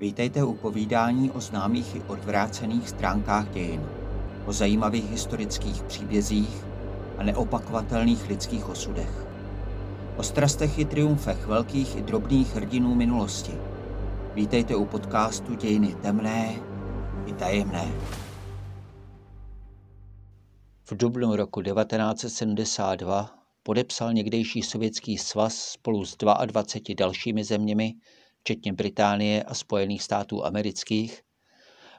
Vítejte u povídání o známých i odvrácených stránkách dějin, o zajímavých historických příbězích a neopakovatelných lidských osudech. O strastech i triumfech velkých i drobných hrdinů minulosti. Vítejte u podcastu Dějiny temné i tajemné. V dubnu roku 1972 podepsal někdejší sovětský svaz spolu s 22 dalšími zeměmi včetně Británie a Spojených států amerických,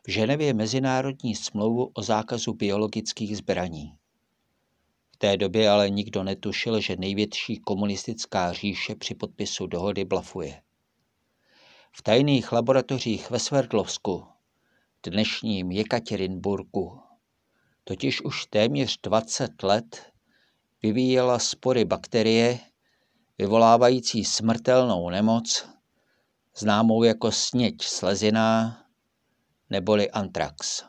v Ženevě mezinárodní smlouvu o zákazu biologických zbraní. V té době ale nikdo netušil, že největší komunistická říše při podpisu dohody blafuje. V tajných laboratořích ve Sverdlovsku, dnešním Jekaterinburgu, totiž už téměř 20 let vyvíjela spory bakterie, vyvolávající smrtelnou nemoc, známou jako sněť sleziná neboli antrax.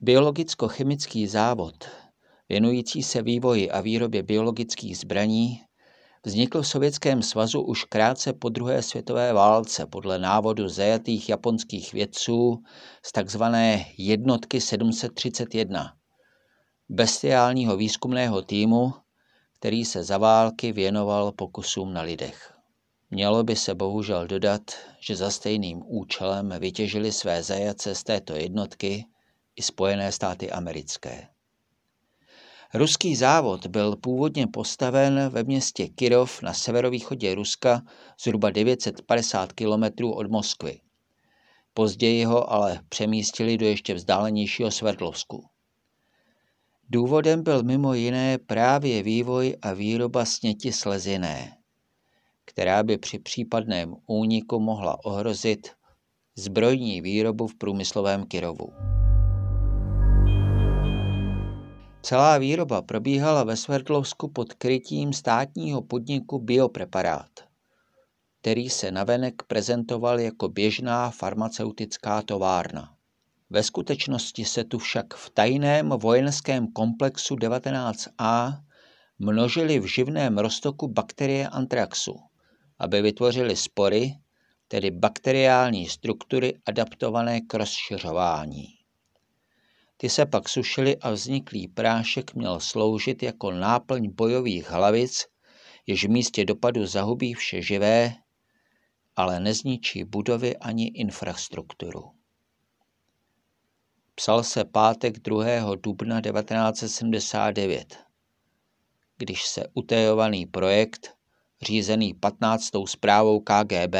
Biologicko-chemický závod, věnující se vývoji a výrobě biologických zbraní, vznikl v Sovětském svazu už krátce po druhé světové válce podle návodu zajatých japonských vědců z tzv. jednotky 731, bestiálního výzkumného týmu, který se za války věnoval pokusům na lidech. Mělo by se bohužel dodat, že za stejným účelem vytěžili své zajace z této jednotky i Spojené státy americké. Ruský závod byl původně postaven ve městě Kirov na severovýchodě Ruska zhruba 950 km od Moskvy. Později ho ale přemístili do ještě vzdálenějšího Sverdlovsku. Důvodem byl mimo jiné právě vývoj a výroba sněti sleziné – která by při případném úniku mohla ohrozit zbrojní výrobu v průmyslovém Kirovu. Celá výroba probíhala ve Sverdlovsku pod krytím státního podniku Biopreparát, který se navenek prezentoval jako běžná farmaceutická továrna. Ve skutečnosti se tu však v tajném vojenském komplexu 19A množily v živném roztoku bakterie antraxu – aby vytvořili spory, tedy bakteriální struktury adaptované k rozšiřování. Ty se pak sušily a vzniklý prášek měl sloužit jako náplň bojových hlavic, jež v místě dopadu zahubí vše živé, ale nezničí budovy ani infrastrukturu. Psal se pátek 2. dubna 1979, když se utejovaný projekt řízený 15. zprávou KGB,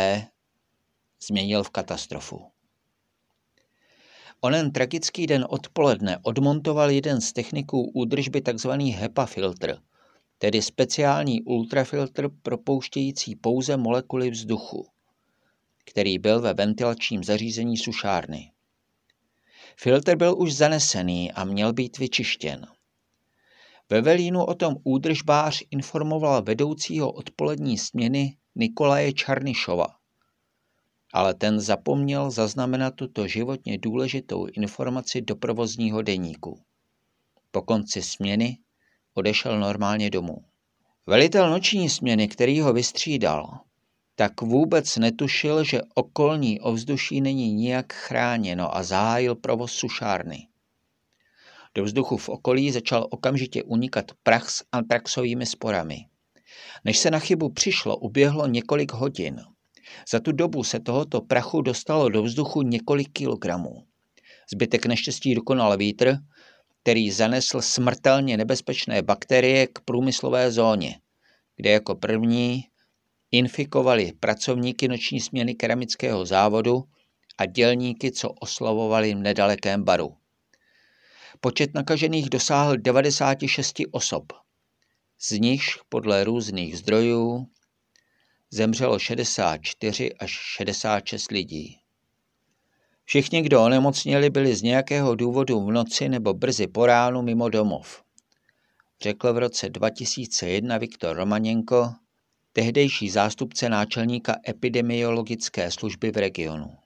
změnil v katastrofu. Onen tragický den odpoledne odmontoval jeden z techniků údržby tzv. HEPA filtr, tedy speciální ultrafiltr propouštějící pouze molekuly vzduchu, který byl ve ventilačním zařízení sušárny. Filtr byl už zanesený a měl být vyčištěn. Ve Velínu o tom údržbář informoval vedoucího odpolední směny Nikolaje Čarnišova. Ale ten zapomněl zaznamenat tuto životně důležitou informaci do provozního deníku. Po konci směny odešel normálně domů. Velitel noční směny, který ho vystřídal, tak vůbec netušil, že okolní ovzduší není nijak chráněno a zahájil provoz sušárny. Do vzduchu v okolí začal okamžitě unikat prach s antraxovými sporami. Než se na chybu přišlo, uběhlo několik hodin. Za tu dobu se tohoto prachu dostalo do vzduchu několik kilogramů. Zbytek neštěstí dokonal vítr, který zanesl smrtelně nebezpečné bakterie k průmyslové zóně, kde jako první infikovali pracovníky noční směny keramického závodu a dělníky, co oslavovali v nedalekém baru. Počet nakažených dosáhl 96 osob. Z nich podle různých zdrojů zemřelo 64 až 66 lidí. Všichni, kdo onemocněli, byli z nějakého důvodu v noci nebo brzy po ránu mimo domov. Řekl v roce 2001 Viktor Romaněnko, tehdejší zástupce náčelníka epidemiologické služby v regionu.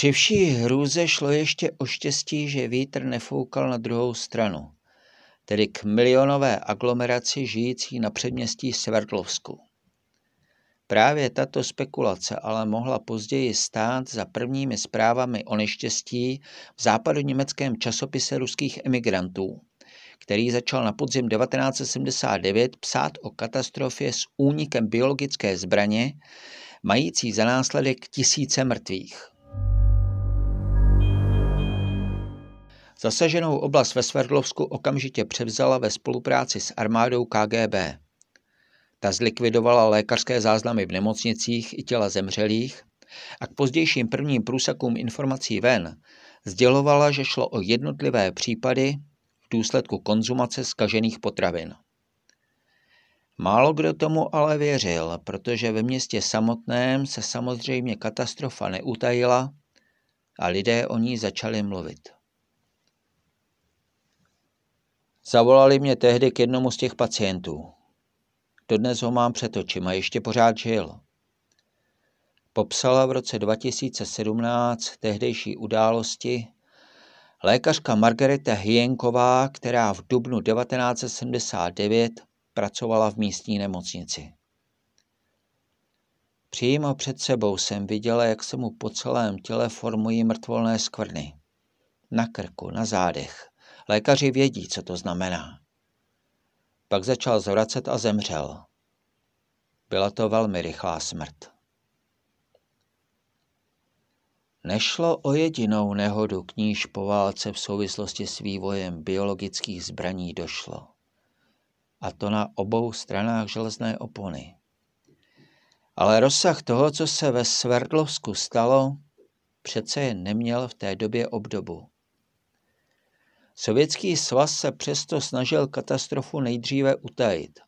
Při vší hrůze šlo ještě o štěstí, že vítr nefoukal na druhou stranu, tedy k milionové aglomeraci žijící na předměstí Sverdlovsku. Právě tato spekulace ale mohla později stát za prvními zprávami o neštěstí v západoněmeckém časopise ruských emigrantů, který začal na podzim 1979 psát o katastrofě s únikem biologické zbraně, mající za následek tisíce mrtvých. Zasaženou oblast ve Sverdlovsku okamžitě převzala ve spolupráci s armádou KGB. Ta zlikvidovala lékařské záznamy v nemocnicích i těla zemřelých a k pozdějším prvním průsakům informací ven sdělovala, že šlo o jednotlivé případy v důsledku konzumace skažených potravin. Málo kdo tomu ale věřil, protože ve městě samotném se samozřejmě katastrofa neutajila a lidé o ní začali mluvit. Zavolali mě tehdy k jednomu z těch pacientů. Dodnes ho mám před očima, ještě pořád žil. Popsala v roce 2017 tehdejší události lékařka Margareta Hienková, která v dubnu 1979 pracovala v místní nemocnici. Přímo před sebou jsem viděla, jak se mu po celém těle formují mrtvolné skvrny. Na krku, na zádech. Lékaři vědí, co to znamená. Pak začal zvracet a zemřel. Byla to velmi rychlá smrt. Nešlo o jedinou nehodu, k níž po válce v souvislosti s vývojem biologických zbraní došlo. A to na obou stranách železné opony. Ale rozsah toho, co se ve Sverdlovsku stalo, přece neměl v té době obdobu. Sovětský svaz se přesto snažil katastrofu nejdříve utajit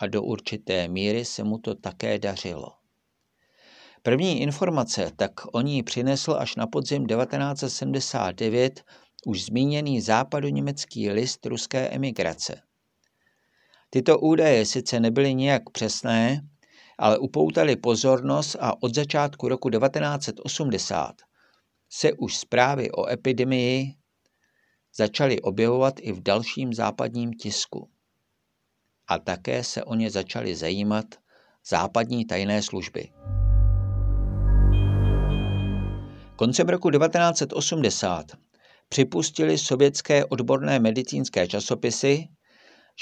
a do určité míry se mu to také dařilo. První informace tak o ní přinesl až na podzim 1979 už zmíněný západoněmecký list ruské emigrace. Tyto údaje sice nebyly nijak přesné, ale upoutali pozornost a od začátku roku 1980 se už zprávy o epidemii začaly objevovat i v dalším západním tisku. A také se o ně začaly zajímat západní tajné služby. Koncem roku 1980 připustili sovětské odborné medicínské časopisy,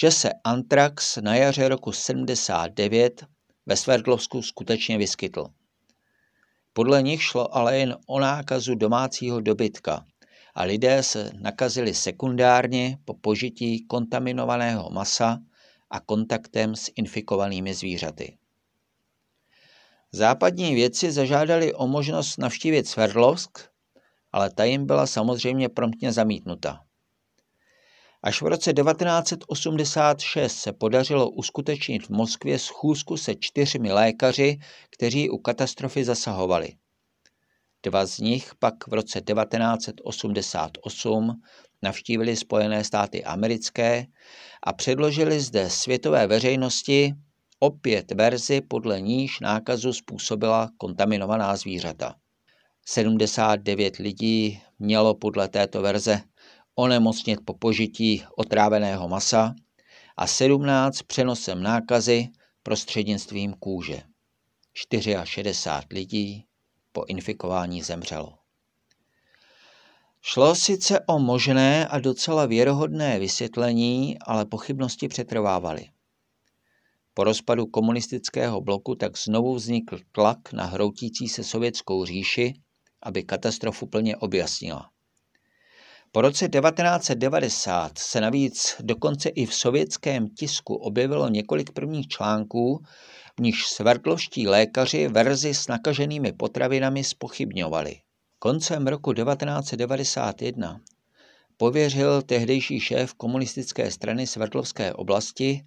že se antrax na jaře roku 79 ve Sverdlovsku skutečně vyskytl. Podle nich šlo ale jen o nákazu domácího dobytka, a lidé se nakazili sekundárně po požití kontaminovaného masa a kontaktem s infikovanými zvířaty. Západní vědci zažádali o možnost navštívit Sverdlovsk, ale ta jim byla samozřejmě promptně zamítnuta. Až v roce 1986 se podařilo uskutečnit v Moskvě schůzku se čtyřmi lékaři, kteří u katastrofy zasahovali. Dva z nich pak v roce 1988 navštívili Spojené státy americké a předložili zde světové veřejnosti opět verzi, podle níž nákazu způsobila kontaminovaná zvířata. 79 lidí mělo podle této verze onemocnit po požití otráveného masa a 17 přenosem nákazy prostřednictvím kůže. 64 lidí po infikování zemřelo. Šlo sice o možné a docela věrohodné vysvětlení, ale pochybnosti přetrvávaly. Po rozpadu komunistického bloku tak znovu vznikl tlak na hroutící se sovětskou říši, aby katastrofu plně objasnila. Po roce 1990 se navíc dokonce i v sovětském tisku objevilo několik prvních článků, v níž sverdlovští lékaři verzi s nakaženými potravinami spochybňovali. Koncem roku 1991 pověřil tehdejší šéf komunistické strany Sverdlovské oblasti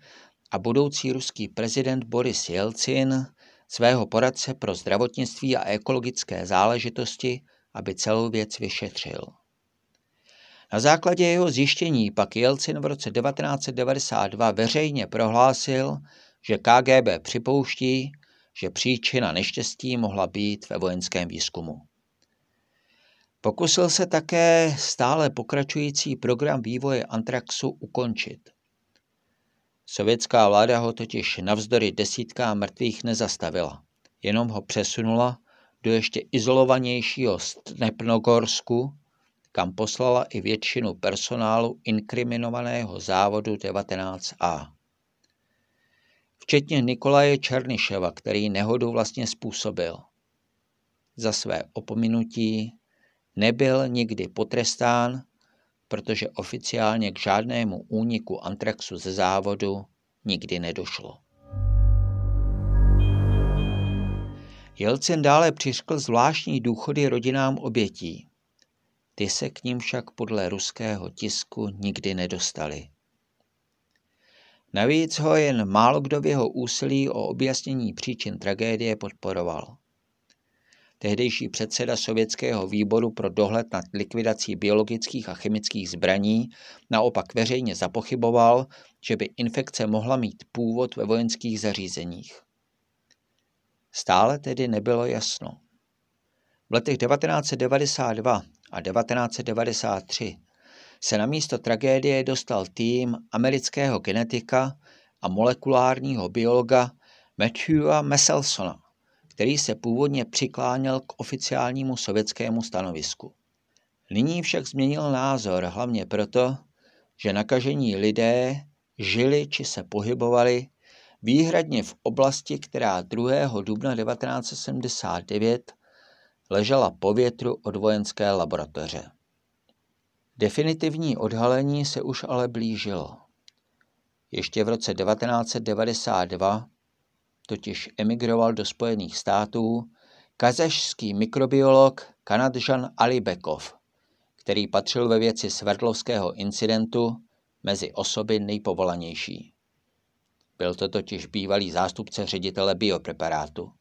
a budoucí ruský prezident Boris Jelcin svého poradce pro zdravotnictví a ekologické záležitosti, aby celou věc vyšetřil. Na základě jeho zjištění pak Jelcin v roce 1992 veřejně prohlásil, že KGB připouští, že příčina neštěstí mohla být ve vojenském výzkumu. Pokusil se také stále pokračující program vývoje Antraxu ukončit. Sovětská vláda ho totiž navzdory desítkám mrtvých nezastavila jenom ho přesunula do ještě izolovanějšího Stepnogorsku, kam poslala i většinu personálu inkriminovaného závodu 19A. Včetně Nikolaje Černyševa, který nehodu vlastně způsobil. Za své opominutí nebyl nikdy potrestán, protože oficiálně k žádnému úniku antraxu ze závodu nikdy nedošlo. Jelcin dále přiškl zvláštní důchody rodinám obětí. Ty se k ním však podle ruského tisku nikdy nedostali. Navíc ho jen málo kdo v jeho úsilí o objasnění příčin tragédie podporoval. Tehdejší předseda Sovětského výboru pro dohled nad likvidací biologických a chemických zbraní naopak veřejně zapochyboval, že by infekce mohla mít původ ve vojenských zařízeních. Stále tedy nebylo jasno. V letech 1992 a 1993 se na místo tragédie dostal tým amerického genetika a molekulárního biologa Matthewa Messelsona, který se původně přikláněl k oficiálnímu sovětskému stanovisku. Nyní však změnil názor hlavně proto, že nakažení lidé žili či se pohybovali výhradně v oblasti, která 2. dubna 1979 ležela po větru od vojenské laboratoře. Definitivní odhalení se už ale blížilo. Ještě v roce 1992 totiž emigroval do Spojených států kazašský mikrobiolog Kanadžan Alibekov, který patřil ve věci Sverdlovského incidentu mezi osoby nejpovolanější. Byl to totiž bývalý zástupce ředitele biopreparátu.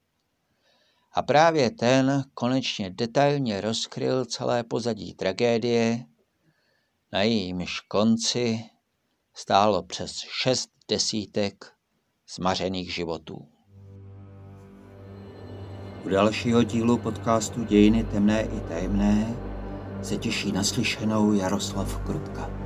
A právě ten konečně detailně rozkryl celé pozadí tragédie, na jejímž konci stálo přes šest desítek zmařených životů. U dalšího dílu podcastu Dějiny temné i tajemné se těší naslyšenou Jaroslav Krutka.